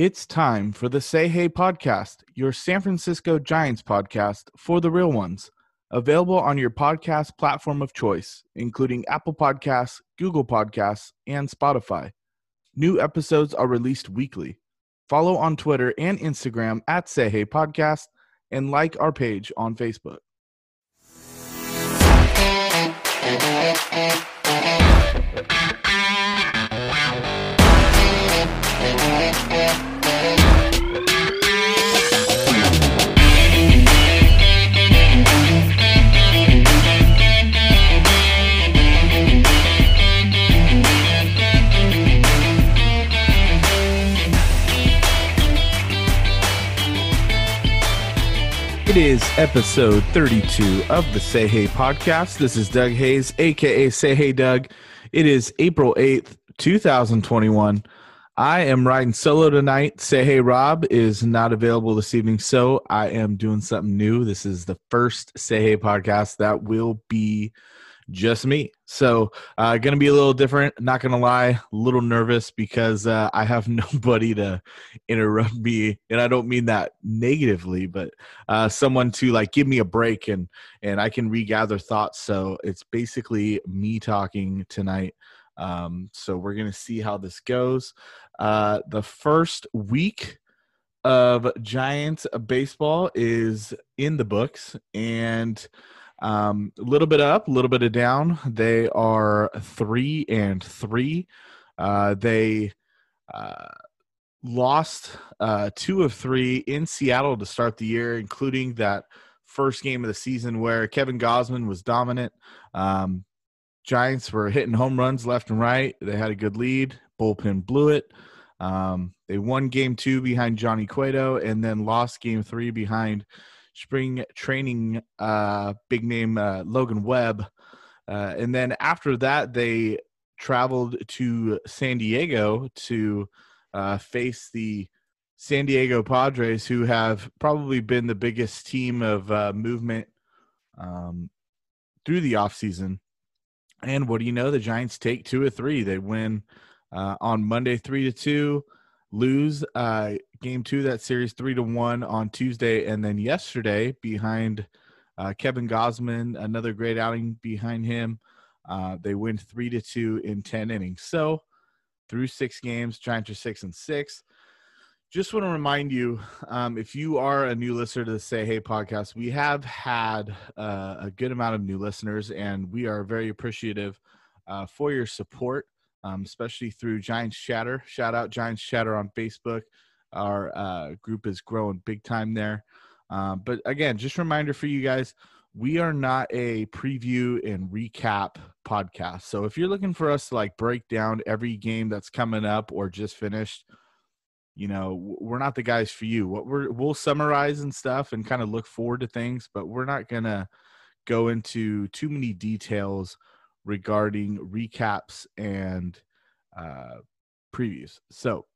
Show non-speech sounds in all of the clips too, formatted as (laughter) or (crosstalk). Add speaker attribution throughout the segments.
Speaker 1: It's time for the Say Hey podcast, your San Francisco Giants podcast for the real ones. Available on your podcast platform of choice, including Apple Podcasts, Google Podcasts, and Spotify. New episodes are released weekly. Follow on Twitter and Instagram at Say Hey Podcast and like our page on Facebook. Is episode 32 of the Say Hey podcast. This is Doug Hayes, aka Say Hey Doug. It is April 8th, 2021. I am riding solo tonight. Say Hey Rob is not available this evening, so I am doing something new. This is the first Say Hey podcast that will be just me. So, uh, going to be a little different. Not going to lie, a little nervous because uh, I have (laughs) nobody to interrupt me, and I don't mean that negatively, but uh, someone to like give me a break and and I can regather thoughts. So it's basically me talking tonight. Um, so we're going to see how this goes. Uh, the first week of Giants baseball is in the books, and um, a little bit up, a little bit of down. They are three and three. Uh, they uh, lost uh, two of three in Seattle to start the year, including that first game of the season where Kevin Gausman was dominant. Um, Giants were hitting home runs left and right. They had a good lead. Bullpen blew it. Um, they won game two behind Johnny Cueto and then lost game three behind spring training uh, big name uh, Logan Webb. Uh, and then after that, they traveled to San Diego to uh, face the San Diego Padres, who have probably been the biggest team of uh, movement um, through the offseason. And what do you know? The Giants take two or three. They win uh, on Monday, three to two lose uh, game two that series three to one on Tuesday, and then yesterday behind uh, Kevin Gausman, another great outing behind him. Uh, they win three to two in ten innings. So through six games, Giants are six and six. Just want to remind you, um, if you are a new listener to the Say Hey podcast, we have had uh, a good amount of new listeners, and we are very appreciative uh, for your support um, especially through Giants Chatter. Shout out Giants Chatter on Facebook. Our uh, group is growing big time there. Um, but again, just reminder for you guys, we are not a preview and recap podcast. So if you're looking for us to like break down every game that's coming up or just finished, you know, we're not the guys for you. What we're we'll summarize and stuff and kind of look forward to things, but we're not gonna go into too many details regarding recaps and uh, previews. So,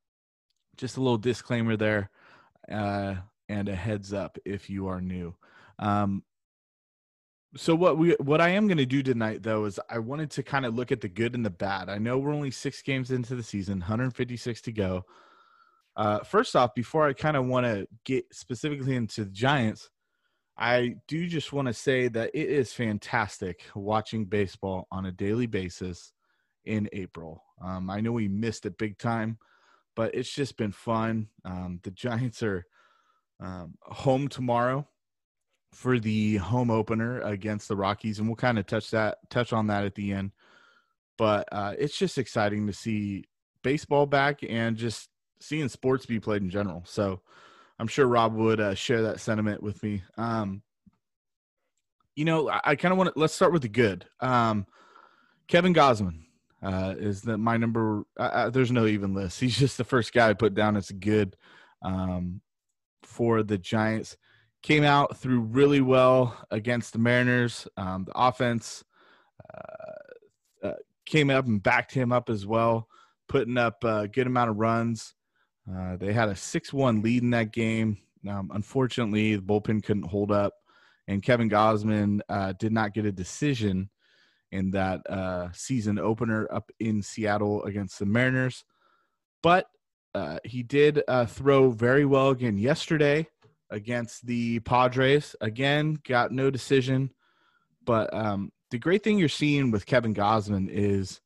Speaker 1: just a little disclaimer there, uh, and a heads up if you are new. Um, so what we what I am going to do tonight though is I wanted to kind of look at the good and the bad. I know we're only six games into the season, 156 to go. Uh, first off, before I kind of want to get specifically into the Giants, I do just want to say that it is fantastic watching baseball on a daily basis in April. Um, I know we missed it big time, but it's just been fun. Um, the Giants are um, home tomorrow for the home opener against the Rockies, and we'll kind of touch that touch on that at the end. But uh, it's just exciting to see baseball back and just seeing sports be played in general. So I'm sure Rob would uh, share that sentiment with me. Um, you know, I, I kind of want to let's start with the good. Um, Kevin Gausman uh, is that my number. Uh, uh, there's no even list. He's just the first guy I put down as good um, for the Giants. Came out through really well against the Mariners. Um, the offense uh, uh, came up and backed him up as well, putting up a good amount of runs. Uh, they had a 6 1 lead in that game. Um, unfortunately, the bullpen couldn't hold up, and Kevin Gausman did not get a decision in that uh, season opener up in Seattle against the Mariners. But uh, he did uh, throw very well again yesterday against the Padres. Again, got no decision. But um, the great thing you're seeing with Kevin Gausman is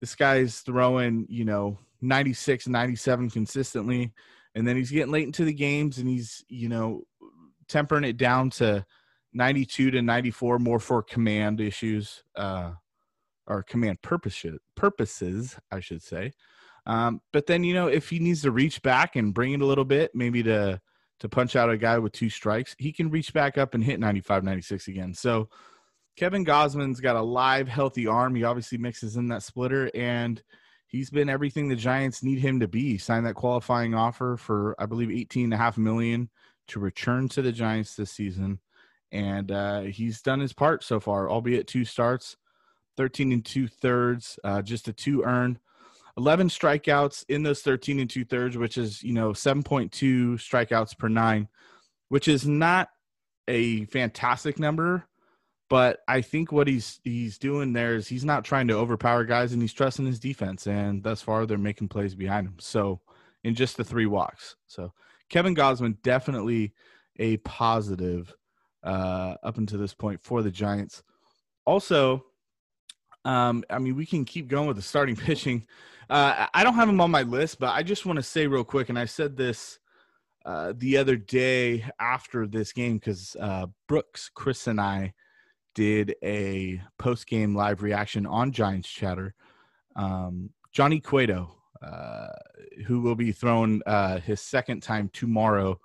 Speaker 1: this guy's throwing, you know, 96, 97 consistently. And then he's getting late into the games and he's, you know, tempering it down to 92 to 94 more for command issues uh, or command purposes, purposes, I should say. Um, but then, you know, if he needs to reach back and bring it a little bit, maybe to to punch out a guy with two strikes, he can reach back up and hit 95, 96 again. So Kevin Gausman's got a live, healthy arm. He obviously mixes in that splitter, and he's been everything the Giants need him to be. Signed that qualifying offer for, I believe, 18 and a half million to return to the Giants this season and uh, he's done his part so far, albeit two starts, 13 and two thirds, uh, just a two earned, 11 strikeouts in those 13 and two thirds, which is, you know, 7.2 strikeouts per nine, which is not a fantastic number. But I think what he's he's doing there is he's not trying to overpower guys and he's trusting his defense. And thus far, they're making plays behind him. So in just the three walks. So Kevin Gausman definitely a positive uh, up until this point for the Giants. Also, um, I mean, we can keep going with the starting (laughs) pitching. Uh, I don't have him on my list, but I just want to say real quick, and I said this uh, the other day after this game because uh, Brooks, Chris, and I did a post game live reaction on Giants Chatter. Um, Johnny Cueto, uh, who will be thrown uh, his second time tomorrow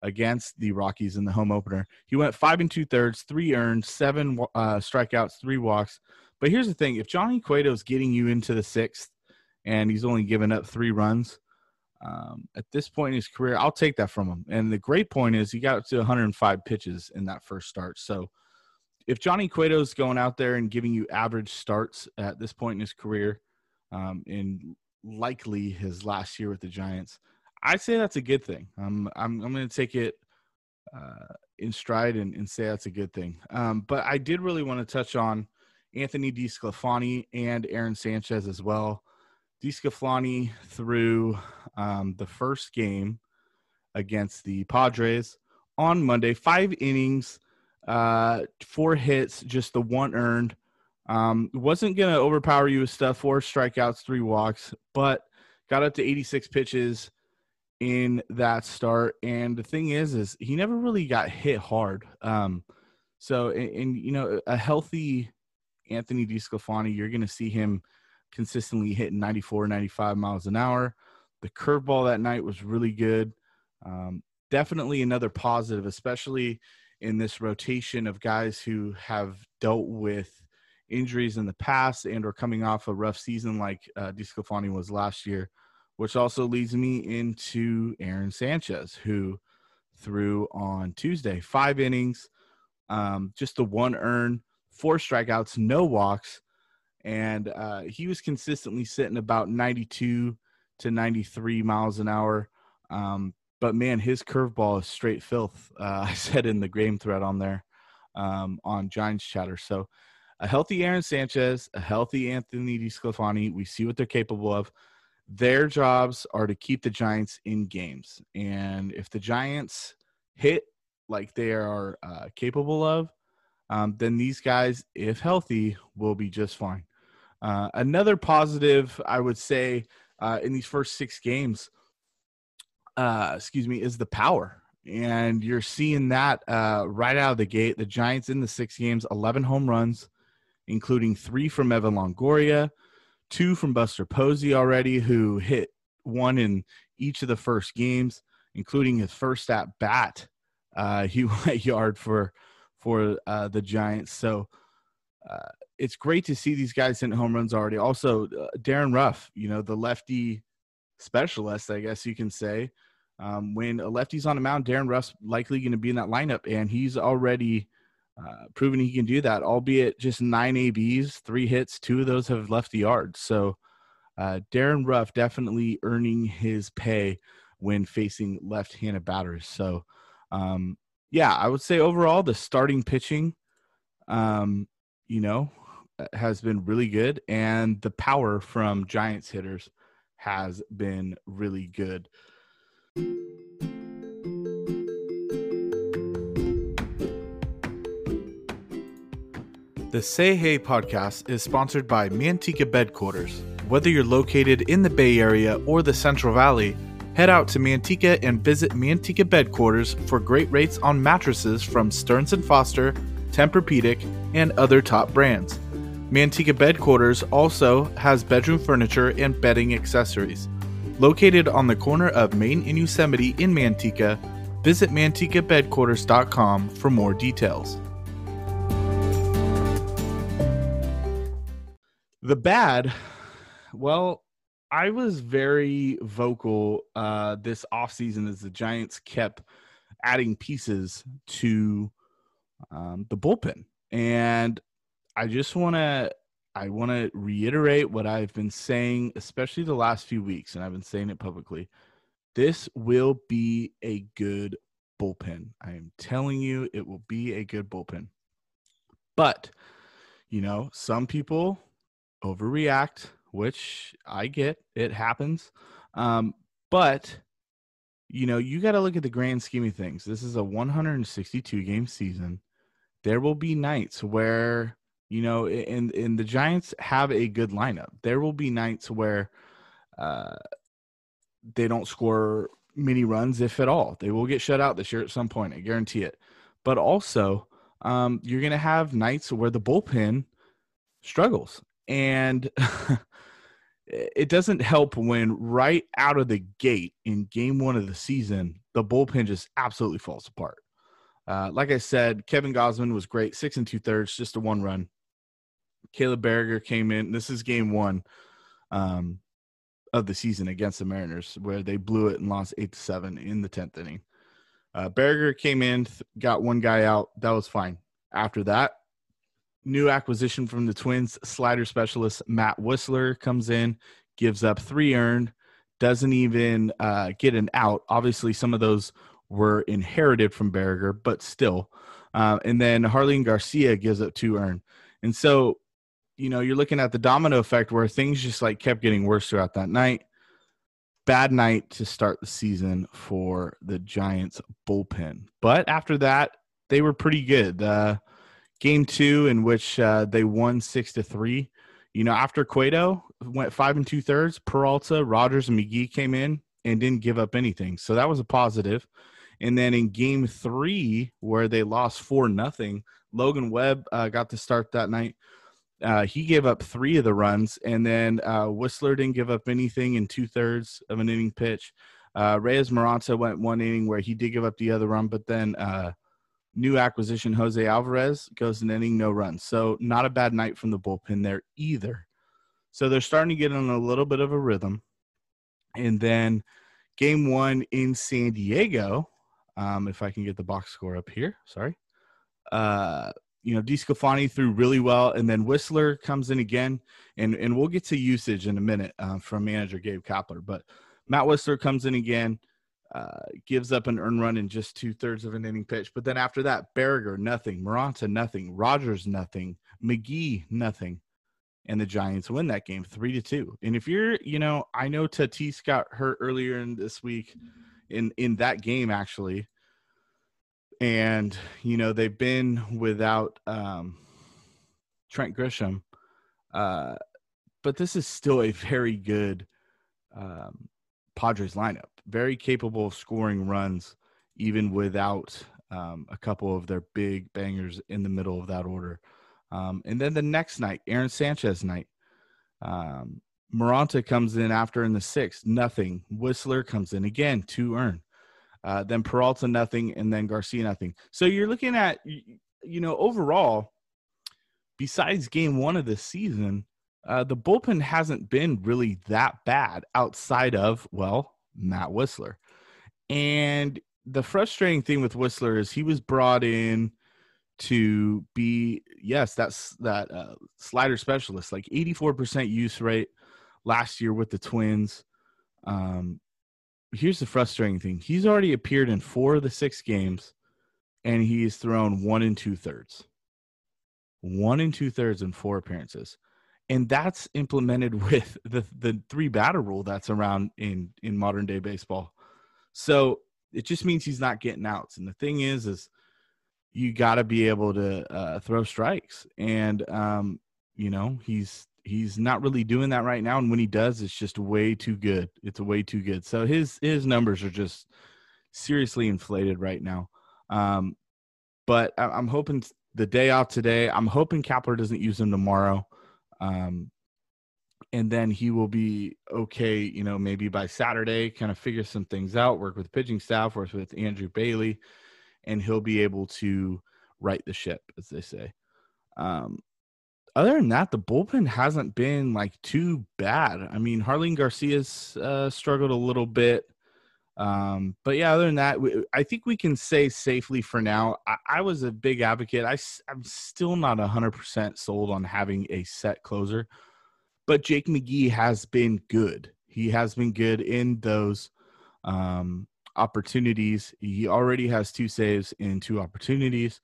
Speaker 1: against the Rockies in the home opener. He went five and two thirds, three earned, seven uh, strikeouts, three walks. But here's the thing: if Johnny Cueto is getting you into the sixth, and he's only given up three runs um, at this point in his career, I'll take that from him. And the great point is he got to 105 pitches in that first start. So if Johnny Cueto is going out there and giving you average starts at this point in his career, um, in likely his last year with the Giants, I'd say that's a good thing. Um, I'm I'm going to take it uh, in stride and, and, say that's a good thing. Um, but I did really want to touch on Anthony DeSclafani and Aaron Sanchez as well. DeSclafani threw um, the first game against the Padres on Monday, five innings, uh, four hits, just the one earned. Um, wasn't going to overpower you with stuff, four strikeouts, three walks, but got up to 86 pitches in that start. And the thing is, is he never really got hit hard. Um, so, and, and you know, a healthy Anthony DeSclafani, you're going to see him consistently hitting 94, 95 miles an hour. The curveball that night was really good. Um, definitely another positive, especially in this rotation of guys who have dealt with injuries in the past and are coming off a rough season like uh, DeSclafani was last year which also leads me into Aaron Sanchez, who threw on Tuesday five innings, um, just the one earn, four strikeouts, no walks, and uh, he was consistently sitting about 92 to 93 miles an hour. Um, but man, his curveball is straight filth. Uh, (laughs) I said in the game thread on there um, on Giants chatter. So a healthy Aaron Sanchez, a healthy Anthony DeSclafani. We see what they're capable of their jobs are to keep the Giants in games. And if the Giants hit like they are uh, capable of, um, then these guys, if healthy, will be just fine. Uh, another positive, I would say, uh, in these first six games, uh, excuse me, is the power. And you're seeing that uh, right out of the gate. The Giants in the six games, 11 home runs, including three from Evan Longoria, two from Buster Posey already, who hit one in each of the first games, including his first at bat. Uh, (laughs) he went yard for for uh, the Giants. So uh, it's great to see these guys hitting home runs already. Also, uh, Darin Ruf, you know, the lefty specialist, I guess you can say. Um, when a lefty's on the mound, Darin Ruf's likely going to be in that lineup, and he's already uh, proven he can do that, albeit just nine ABs, three hits, two of those have left the yard. So uh, Darin Ruf definitely earning his pay when facing left-handed batters. So, um, yeah, I would say overall the starting pitching, um, you know, has been really good, and the power from Giants hitters has been really good. The Say Hey podcast is sponsored by Manteca Bedquarters. Whether you're located in the Bay Area or the Central Valley, head out to Manteca and visit Manteca Bedquarters for great rates on mattresses from Stearns & Foster, Tempur-Pedic, and other top brands. Manteca Bedquarters also has bedroom furniture and bedding accessories. Located on the corner of Main and Yosemite in Manteca, visit mantecabedquarters.com for more details. The bad, well, I was very vocal uh, this offseason as the Giants kept adding pieces to um, the bullpen. And I just want to I want to reiterate what I've been saying, especially the last few weeks, and I've been saying it publicly. This will be a good bullpen. I am telling you, it will be a good bullpen. But, you know, some people overreact, which I get. It happens. Um, but you know, you got to look at the grand scheme of things. This is a 162 game season. There will be nights where, you know, and and the Giants have a good lineup. There will be nights where uh they don't score many runs if at all. They will get shut out this year at some point, I guarantee it. But also, um, you're going to have nights where the bullpen struggles and (laughs) it doesn't help when right out of the gate in game one of the season, the bullpen just absolutely falls apart. Uh, like I said, Kevin Gausman was great, six and two thirds, just a one run. Caleb Baragar came in. This is game one um, of the season against the Mariners, where they blew it and lost eight to seven in the tenth inning. Uh, Baragar came in, got one guy out. That was fine. After that, new acquisition from the Twins, slider specialist Matt Wisler comes in, gives up three earned, doesn't even uh, get an out. Obviously, some of those were inherited from Baragar, but still. Uh, and then Jarlin Garcia gives up two earned. And so, you know, you're looking at the domino effect where things just like kept getting worse throughout that night. Bad night to start the season for the Giants bullpen. But after that, they were pretty good. Uh, game two in which uh, they won six to three. You know, after Cueto went five and two thirds, Peralta, Rogers, and McGee came in and didn't give up anything. So that was a positive. And then in game three, where they lost four nothing, Logan Webb uh, got to start that night. Uh, he gave up three of the runs, and then uh, Wisler didn't give up anything in two thirds of an inning pitch. Uh, Reyes Moronta went one inning where he did give up the other run, but then uh, new acquisition Jose Alvarez goes an inning, no runs. So not a bad night from the bullpen there either. So they're starting to get in a little bit of a rhythm. And then game one in San Diego, um, if I can get the box score up here, sorry. Uh, you know, DeSclafani threw really well, and then Wisler comes in again, and and we'll get to usage in a minute uh, from manager Gabe Kapler. But Matt Wisler comes in again, uh, gives up an earn run in just two thirds of an inning pitch. But then after that, Baragar, nothing. Moronta, nothing. Rogers, nothing. McGee, nothing. And the Giants win that game three to two. And if you're, you know, I know Tatis got hurt earlier in this week in in that game actually. And, you know, they've been without um Trent Grisham. Uh but this is still a very good um Padres lineup very capable of scoring runs even without um, a couple of their big bangers in the middle of that order. Um, and then the next night, Aaron Sanchez night. Um, Moronta comes in after in the sixth, nothing. Wisler comes in again, two earn. Uh, then Peralta, nothing. And then Garcia, nothing. So you're looking at, you know, overall, besides game one of the season, uh, the bullpen hasn't been really that bad outside of, well, Matt Wisler. And the frustrating thing with Wisler is he was brought in to be, yes, that's that uh, slider specialist, like 84% use rate last year with the Twins. Um, here's the frustrating thing. He's already appeared in four of the six games, and he's thrown one and two thirds. One and two thirds in four appearances. And that's implemented (laughs) with the the three batter rule that's around in in modern day baseball. So it just means he's not getting outs. And the thing is is you got to be able to uh, throw strikes. And um you know he's he's not really doing that right now and when he does it's just way too good. It's way too good. So his his numbers are just seriously inflated right now. Um but i'm hoping the day off today i'm hoping Kapler doesn't use him tomorrow um, and then he will be okay, you know, maybe by Saturday, kind of figure some things out, work with pitching staff, work with Andrew Bailey, and he'll be able to right the ship, as they say. Um, other than that, the bullpen hasn't been like too bad. I mean, Jarlin Garcia's uh, struggled a little bit. Um, but yeah, other than that, I think we can say safely for now. I, I was a big advocate. I, I'm still not 100% sold on having a set closer, but Jake McGee has been good. He has been good in those um, opportunities. He already has two saves in two opportunities.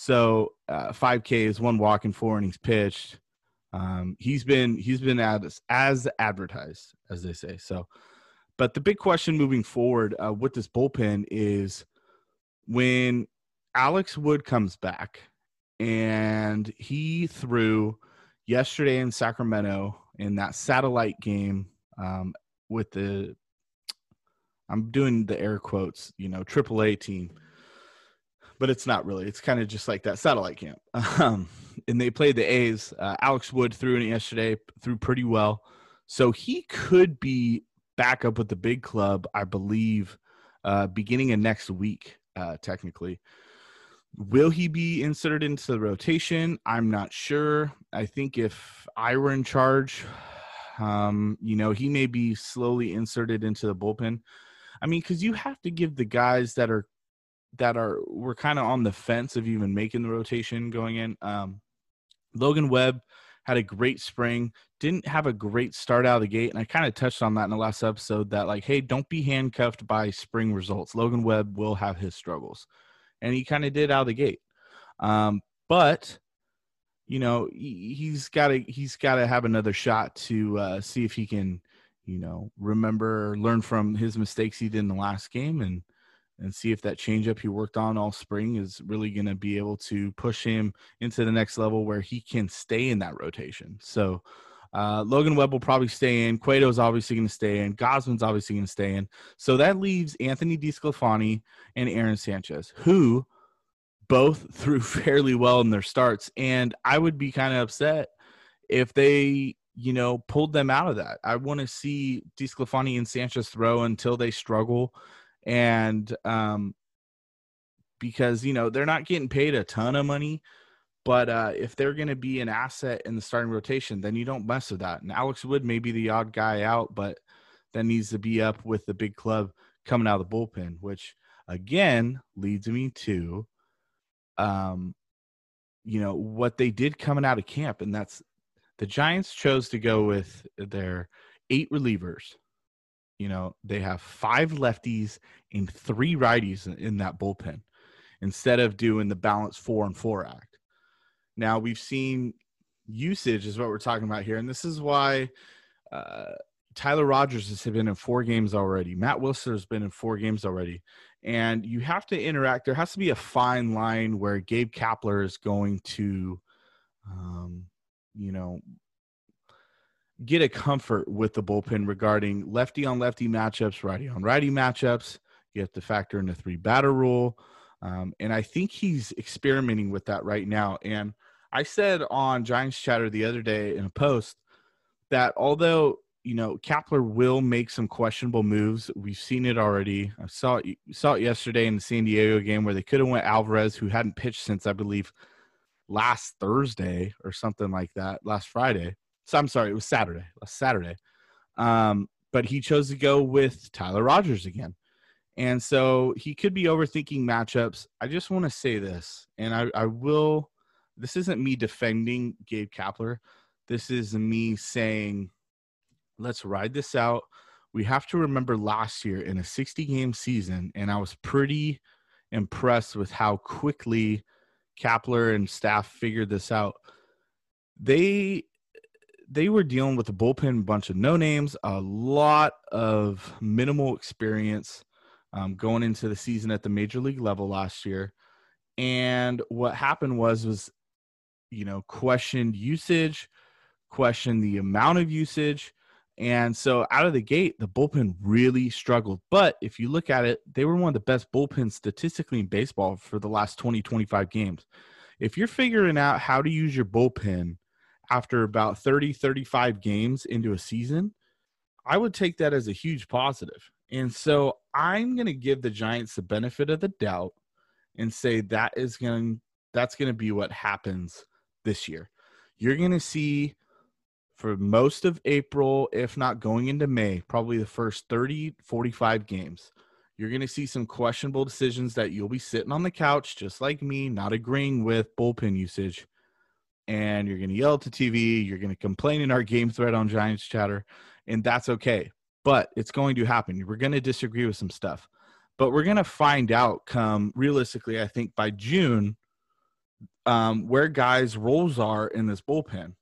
Speaker 1: So uh, 5K is one walk and four innings pitched. Um, he's been he's been as as advertised, as they say. So but the big question moving forward uh, with this bullpen is when Alex Wood comes back and he threw yesterday in Sacramento in that satellite game um, with the I'm doing the air quotes, you know, AAA team, but it's not really. It's kind of just like that satellite camp. (laughs) Um, and they played the A's. Uh, Alex Wood threw in yesterday, threw pretty well, so he could be back up with the big club, I believe, uh, beginning of next week, uh, technically. Will he be inserted into the rotation? I'm not sure. I think if I were in charge, um, you know, he may be slowly inserted into the bullpen. I mean, because you have to give the guys that are that are we're kind of on the fence of even making the rotation going in. Um, Logan Webb had a great spring, didn't have a great start out of the gate. And I kind of touched on that in the last episode that, like, hey, don't be handcuffed by spring results. Logan Webb will have his struggles. And he kind of did out of the gate. Um, but you know he's got to he's got to have another shot to uh, see if he can you know remember learn from his mistakes he did in the last game and and see if that changeup he worked on all spring is really going to be able to push him into the next level where he can stay in that rotation. So uh, Logan Webb will probably stay in. Cueto is obviously going to stay in. Gausman's obviously going to stay in. So that leaves Anthony DeSclafani and Aaron Sanchez, who both (laughs) threw fairly well in their starts. And I would be kind of upset if they, you know, pulled them out of that. I want to see DeSclafani and Sanchez throw until they struggle and um, because you know they're not getting paid a ton of money, but uh, if they're going to be an asset in the starting rotation, then you don't mess with that. And Alex Wood may be the odd guy out, but that needs to be up with the big club coming out of the bullpen, which again leads me to, um, you know what they did coming out of camp, and that's the Giants chose to go with their eight relievers you know, they have five lefties and three righties in, in that bullpen instead of doing the balance four and four act. Now we've seen usage is what we're talking about here, and this is why uh, Tyler Rogers has been in four games already. Matt Wisler has been in four games already, and you have to interact. There has to be a fine line where Gabe Kapler is going to, um, you know, get a comfort with the bullpen regarding lefty on lefty matchups, righty on righty matchups. You have to factor in the three batter rule. Um, and I think he's experimenting with that right now. And I said on Giants Chatter the other day in a post that although you know Kapler will make some questionable moves, we've seen it already. I saw it, saw it yesterday in the San Diego game where they could have went Alvarez, who hadn't pitched since I believe last Thursday or something like that, last Friday. So I'm sorry, it was Saturday, last Saturday. Um, but he chose to go with Tyler Rogers again. And so he could be overthinking matchups. I just want to say this, and I, I will. This isn't me defending Gabe Kapler. This is me saying, let's ride this out. We have to remember last year in a 60 game season, and I was pretty impressed with how quickly Kapler and staff figured this out. They they were dealing with a bullpen bunch of no names, a lot of minimal experience um, going into the season at the major league level last year. And what happened was was you know questioned usage, questioned the amount of usage, and so out of the gate, the bullpen really struggled. But if you look at it, they were one of the best bullpens statistically in baseball for the last 20, 25 games. If you're figuring out how to use your bullpen after about 30, 35 games into a season, I would take that as a huge positive. And so I'm going to give the Giants the benefit of the doubt and say that is going that's going to be what happens this year. You're going to see for most of April, if not going into May, probably the first 30, 45 games. You're going to see some questionable decisions that you'll be sitting on the couch, just like me, not agreeing with bullpen usage. And you're going to yell at the TV. You're going to complain in our game thread on Giants Chatter. And that's okay. But it's going to happen. We're going to disagree with some stuff. But we're going to find out come realistically, I think, by June, um, where guys' roles are in this bullpen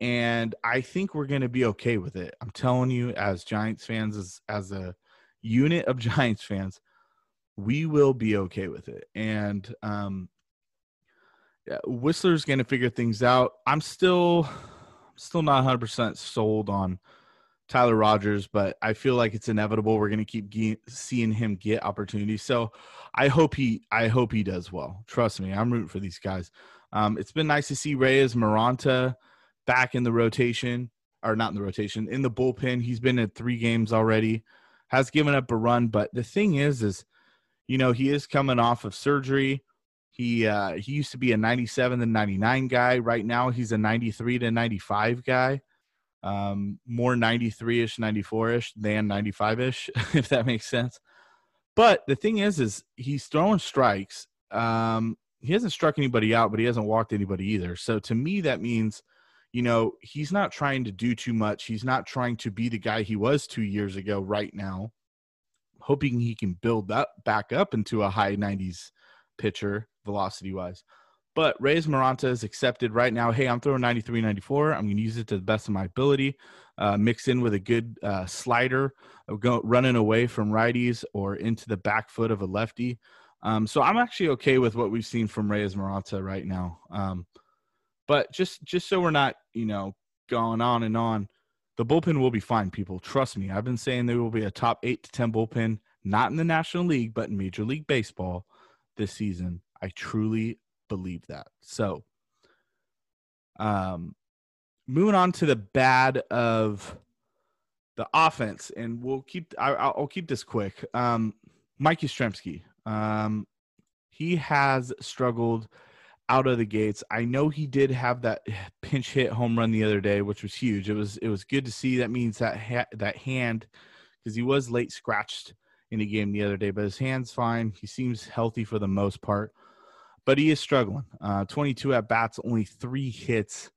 Speaker 1: and I think we're going to be okay with it. I'm telling you, as Giants fans, as as a unit of (laughs) Giants fans, we will be okay with it. And um, Wisler's going to figure things out. I'm still still not 100 percent sold on Tyler Rogers, but I feel like it's inevitable. We're going to keep ge- seeing him get opportunities. So I hope he I hope he does well. Trust me, I'm rooting for these guys. Um, it's been nice to see Reyes Moronta back in the rotation, or not in the rotation, in the bullpen. He's been in three games already, has given up a run. But the thing is, is you know he is coming off of surgery. He uh, he used to be a 97 to 99 guy. Right now, he's a 93 to 95 guy. Um, more 93 ish, 94 ish than 95 ish, (laughs) if that makes sense. But the thing is, is he's throwing strikes. Um, he hasn't struck anybody out, but he hasn't walked anybody either. So to me, that means you know, he's not trying to do too much. He's not trying to be the guy he was two years ago right now. Hoping he can build that back up into a high 90s pitcher velocity wise. But Reyes Moronta is accepted right now. Hey, I'm throwing 93, 94. I'm going to use it to the best of my ability. Uh, mix in with a good uh, slider, go, running away from righties or into the back foot of a lefty. Um, so I'm actually okay with what we've seen from Reyes Moronta right now. Um, but just just so we're not, you know, going on and on, the bullpen will be fine, people. Trust me. I've been saying there will be a top eight to ten bullpen, not in the National League, but in Major League Baseball this season. I truly believe that. So um moving on to the bad of the offense, and we'll keep I, will keep this quick. Um, Mike Yastrzemski, um, he has struggled out of the gates. I know he did have that (sighs) pinch hit home run the other day, which was huge. It was it was good to see. That means that ha- that hand, because he was late scratched in the game the other day, but his hand's fine. He seems healthy for the most part, but he is struggling. Uh, 22 at bats, only three hits,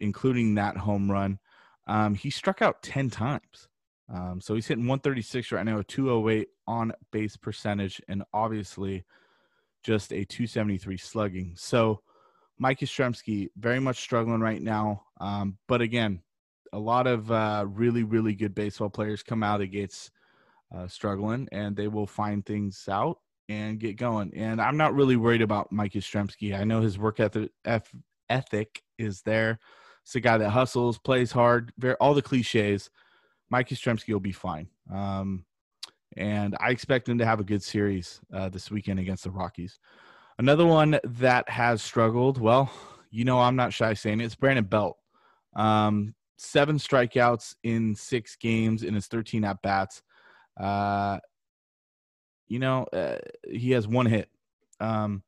Speaker 1: including that home run. Um, he struck out 10 times. Um, so he's hitting 136 right now, a 208 on base percentage, and obviously just a 273 slugging. So Mike Yastrzemski very much struggling right now. Um, but again, a lot of uh, really, really good baseball players come out of the gates uh, struggling, and they will find things out and get going. And I'm not really worried about Mike Yastrzemski. I know his work ethic, is there. It's a guy that hustles, plays hard, all the cliches. Mike Yastrzemski will be fine. Um, and I expect him to have a good series uh, this weekend against the Rockies. Another one that has struggled, well, you know, I'm not shy saying it, it's Brandon Belt. Um, seven strikeouts in six games in his 13 at bats. Uh, you know, uh, he has one hit. Um,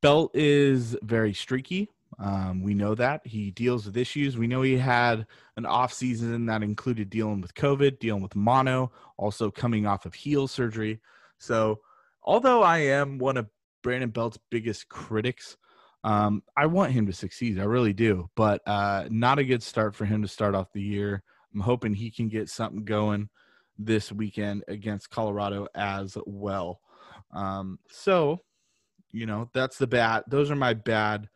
Speaker 1: Belt is very streaky. Um, we know that he deals with issues. We know he had an off season that included dealing with COVID, dealing with mono, also coming off of heel surgery. So, although I am one of Brandon Belt's biggest critics, um, I want him to succeed. I really do. But uh, not a good start for him to start off the year. I'm hoping he can get something going this weekend against Colorado as well. Um, so, you know, that's the bad. Those are my bad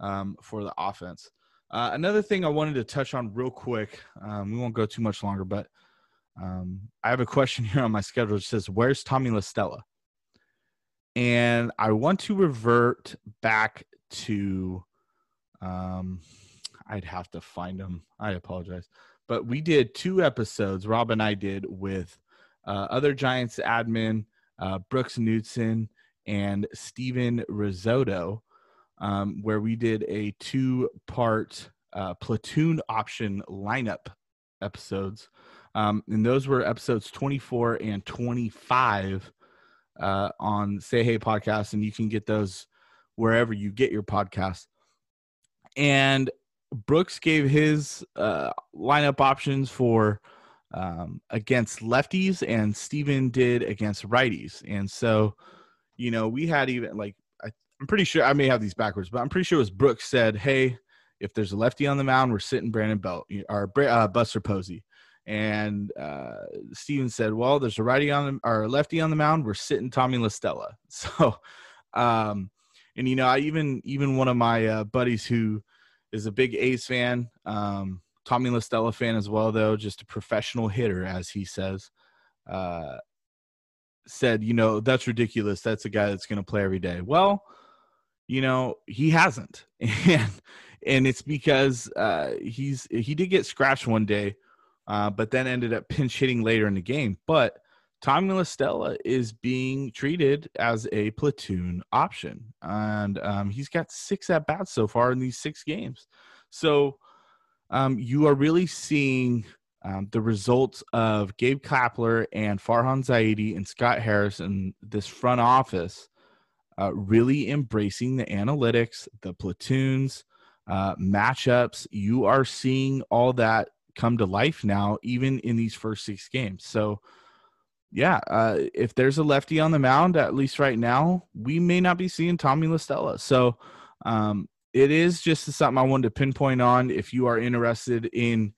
Speaker 1: um, for the offense. Uh, another thing I wanted to touch on real quick. Um, we won't go too much longer, but um, I have a question (laughs) here on my schedule. It says, "Where's Tommy LaStella?" And I want to revert back to. Um, I'd have to find him. I apologize, but we did two episodes. Rob and I did with uh, other Giants admin uh, Brooks Knudson and Steven Risotto um, where we did a two part uh, platoon option lineup episodes. Um, and those were episodes 24 and 25 uh, on Say Hey podcast. And you can get those wherever you get your podcast. And Brooks gave his uh, lineup options for um, against lefties, and Steven did against righties. And so, you know, we had even like I'm pretty sure I may have these backwards, but I'm pretty sure it was Brooks said, "Hey, if there's a lefty on the mound, we're sitting Brandon Belt or uh, Buster Posey." And uh, Steven said, "Well, there's a righty on or lefty on the mound, we're sitting Tommy LaStella." (laughs) So, um, and you know, I even even one of my uh, buddies who is a big A's fan, um, Tommy LaStella fan as well, though, just a professional hitter, as he says. Uh, said, you know, that's ridiculous. That's a guy that's going to play every day. Well, you know he hasn't (laughs) and and it's because uh he's he did get scratched one day uh but then ended up pinch hitting later in the game but Tommy LaStella is being treated as a platoon option, and um, he's got six at bats so far in these six games. So um, you are really seeing um, the results of Gabe Kapler and Farhan Zaidi and Scott Harris and this front office uh, really embracing the analytics, the platoons, uh, matchups. You are seeing all that come to life now, even in these first six games. So, yeah, uh, if there's a lefty on the mound, at least right now, we may not be seeing Tommy LaStella. So, um, it is just something I wanted to pinpoint on. If you are interested in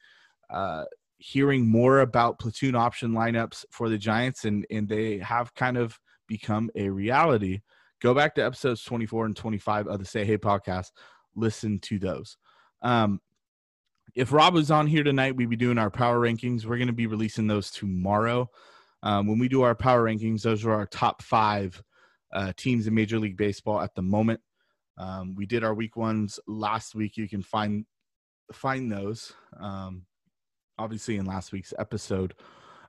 Speaker 1: uh, hearing more about platoon option lineups for the Giants, and and they have kind of become a reality go back to episodes 24 and 25 of the Say Hey podcast. Listen to those. Um, if Rob was on here tonight, we'd be doing our power rankings. We're going to be releasing those tomorrow. Um, when we do our power rankings, those are our top five uh, teams in Major League Baseball at the moment. Um, we did our week ones last week. You can find find those um, obviously in last week's episode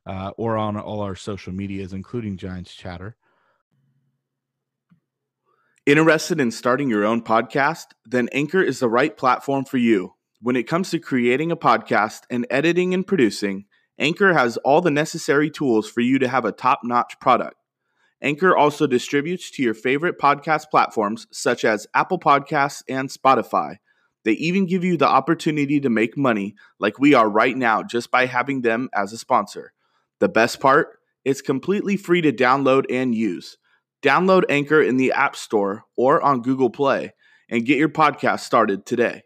Speaker 1: uh, or on all our social medias, including Giants Chatter.
Speaker 2: Interested in starting your own podcast? Then Anchor is the right platform for you. When it comes to creating a podcast and editing and producing, Anchor has all the necessary tools for you to have a top notch product. Anchor also distributes to your favorite podcast platforms such as Apple Podcasts and Spotify. They even give you the opportunity to make money like we are right now just by having them as a sponsor. The best part? It's completely free to download and use. Download Anchor in the App Store or on Google Play and get your podcast started today.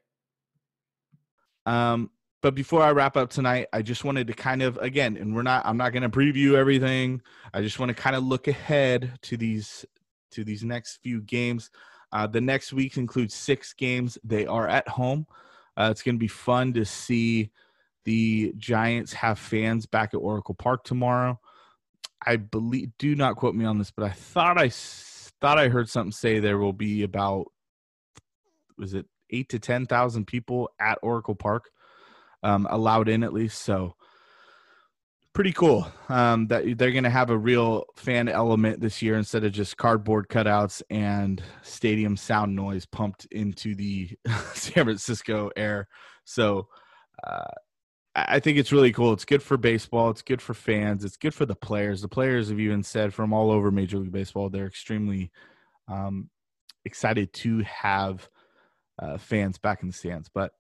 Speaker 1: Um, but before I wrap up tonight, I just wanted to kind of again, and we're not I'm not going to preview everything. I just want to kind of look ahead to these to these next few games. Uh, the next week includes six games. They are at home. Uh, it's going to be fun to see the Giants have fans back at Oracle Park tomorrow. I believe. Do not quote me on this, but I thought I thought I heard something say there will be about was it eight to ten thousand people at Oracle Park um, allowed in at least. So pretty cool um, that they're going to have a real fan element this year instead of just cardboard cutouts and stadium sound noise pumped into the (laughs) San Francisco air. So uh, I think it's really cool. It's good for baseball. It's good for fans. It's good for the players. The players have even said from all over Major League Baseball they're extremely um, excited to have uh, fans back in the stands. But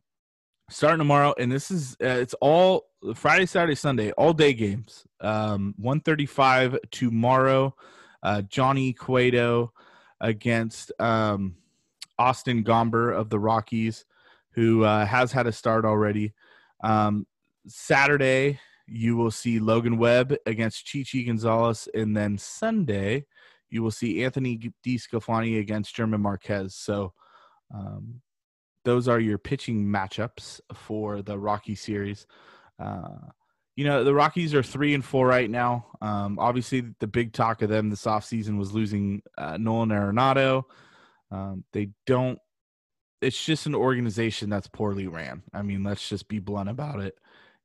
Speaker 1: starting tomorrow, and this is uh, it's all Friday, Saturday, Sunday, all day games. Um, one thirty-five tomorrow. Uh, Johnny Cueto against um, Austin Gomber of the Rockies, who uh, has had a start already. Um, Saturday, you will see Logan Webb against Chichi Gonzalez, and then Sunday, you will see Anthony DeSclafani against German Marquez. So, um, those are your pitching matchups for the Rocky series. Uh, you know, the Rockies are three and four right now. Um, obviously, the big talk of them this offseason was losing uh, Nolan Arenado. Um, they don't, it's just an organization that's poorly ran. I mean, let's just be blunt about it.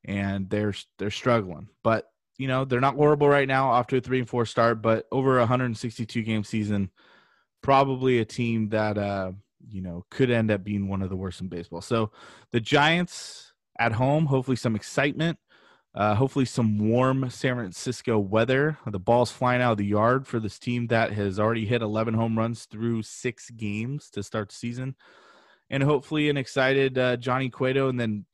Speaker 1: And they're, they're struggling. But, you know, they're not horrible right now off to a three and four start, but over a 162 game season, probably a team that, uh, you know, could end up being one of the worst in baseball. So the Giants at home, hopefully some excitement. Uh, hopefully, some warm San Francisco weather. The ball's flying out of the yard for this team that has already hit 11 home runs through six games to start the season. And hopefully, an excited uh, Johnny Cueto and then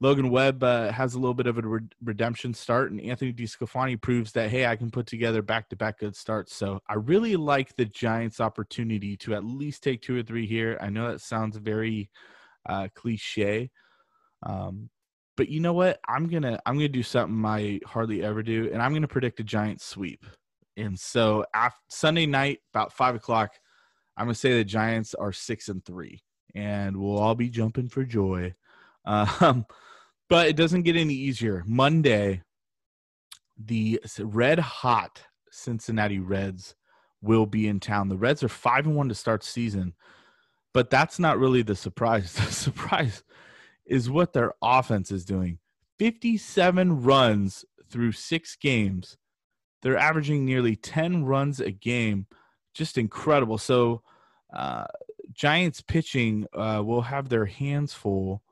Speaker 1: Logan Webb uh, has a little bit of a re- redemption start, and Anthony DeSclafani proves that hey, I can put together back-to-back good starts. So I really like the Giants' opportunity to at least take two or three here. I know that sounds very uh, cliche, um, but you know what? I'm gonna I'm gonna do something I hardly ever do, and I'm gonna predict a Giants sweep. And so after Sunday night, about five o'clock, I'm gonna say the Giants are six and three, and we'll all be jumping for joy. (laughs) Um, but it doesn't get any easier. Monday, the red hot Cincinnati Reds will be in town. The Reds are five and one to start season, but that's not really the surprise. (laughs) The surprise is what their offense is doing 57 runs through six games. They're averaging nearly 10 runs a game. Just incredible. So, uh, Giants pitching uh, will have their hands full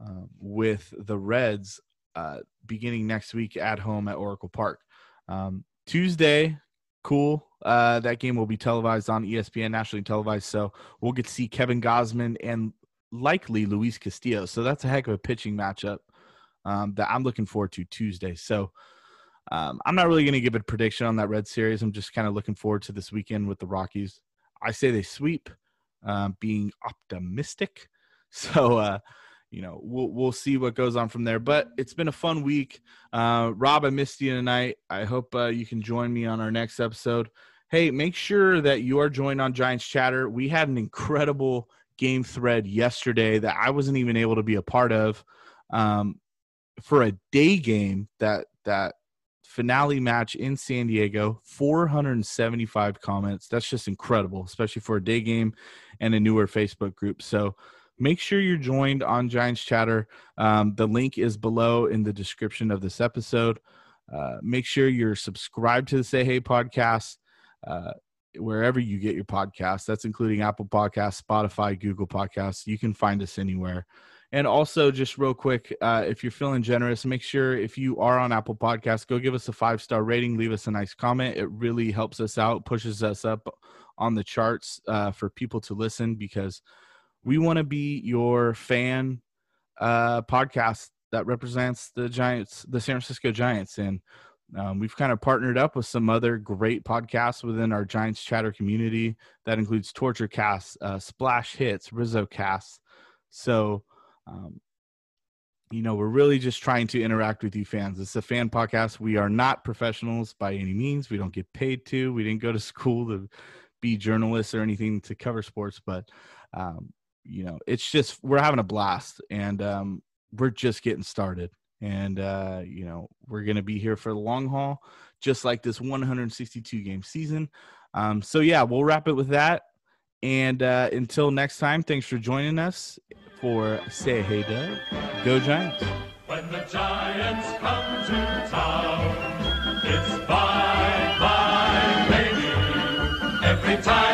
Speaker 1: uh, with the Reds uh, beginning next week at home at Oracle Park. Um, Tuesday, cool. Uh, that game will be televised on ESPN, nationally televised. So we'll get to see Kevin Gausman and likely Luis Castillo. So that's a heck of a pitching matchup um, that I'm looking forward to Tuesday. So um, I'm not really going to give a prediction on that Red Series. I'm just kind of looking forward to this weekend with the Rockies. I say they sweep, uh, being optimistic. (laughs) So, uh, you know, we'll we'll see what goes on from there. But it's been a fun week. Uh, Rob, I missed you tonight. I hope uh, you can join me on our next episode. Hey, make sure that you are joined on Giants Chatter. We had an incredible game thread yesterday that I wasn't even able to be a part of um, for a day game that that finale match in San Diego 475 comments that's just incredible especially for a day game and a newer Facebook group so make sure you're joined on Giants Chatter um, the link is below in the description of this episode uh, make sure you're subscribed to the Say Hey podcast uh, wherever you get your podcasts. That's including Apple Podcasts, Spotify, Google Podcasts. You can find us anywhere. And also, just real quick, uh, if you're feeling generous, make sure if you are on Apple Podcasts, go give us a five star rating, leave us a nice comment. It really helps us out, pushes us up on the charts uh, for people to listen because we want to be your fan uh, podcast that represents the Giants, the San Francisco Giants. And um, we've kind of partnered up with some other great podcasts within our Giants chatter community. That includes Torture Casts, uh, Splash Hits, Rizzo Casts. So, um, you know, we're really just trying to interact with you fans. It's a fan podcast. We are not professionals by any means. We don't get paid to. We didn't go to (laughs) school to be journalists or anything to cover sports, but um, you know, it's just we're having a blast and um, we're just getting started. And uh, you know we're to be here for the long haul just like this 162 game season. Um, so yeah we'll wrap it with that. And uh, until next time thanks for joining us for say hey doug go giants. When the giants come to town it's bye bye baby. Every time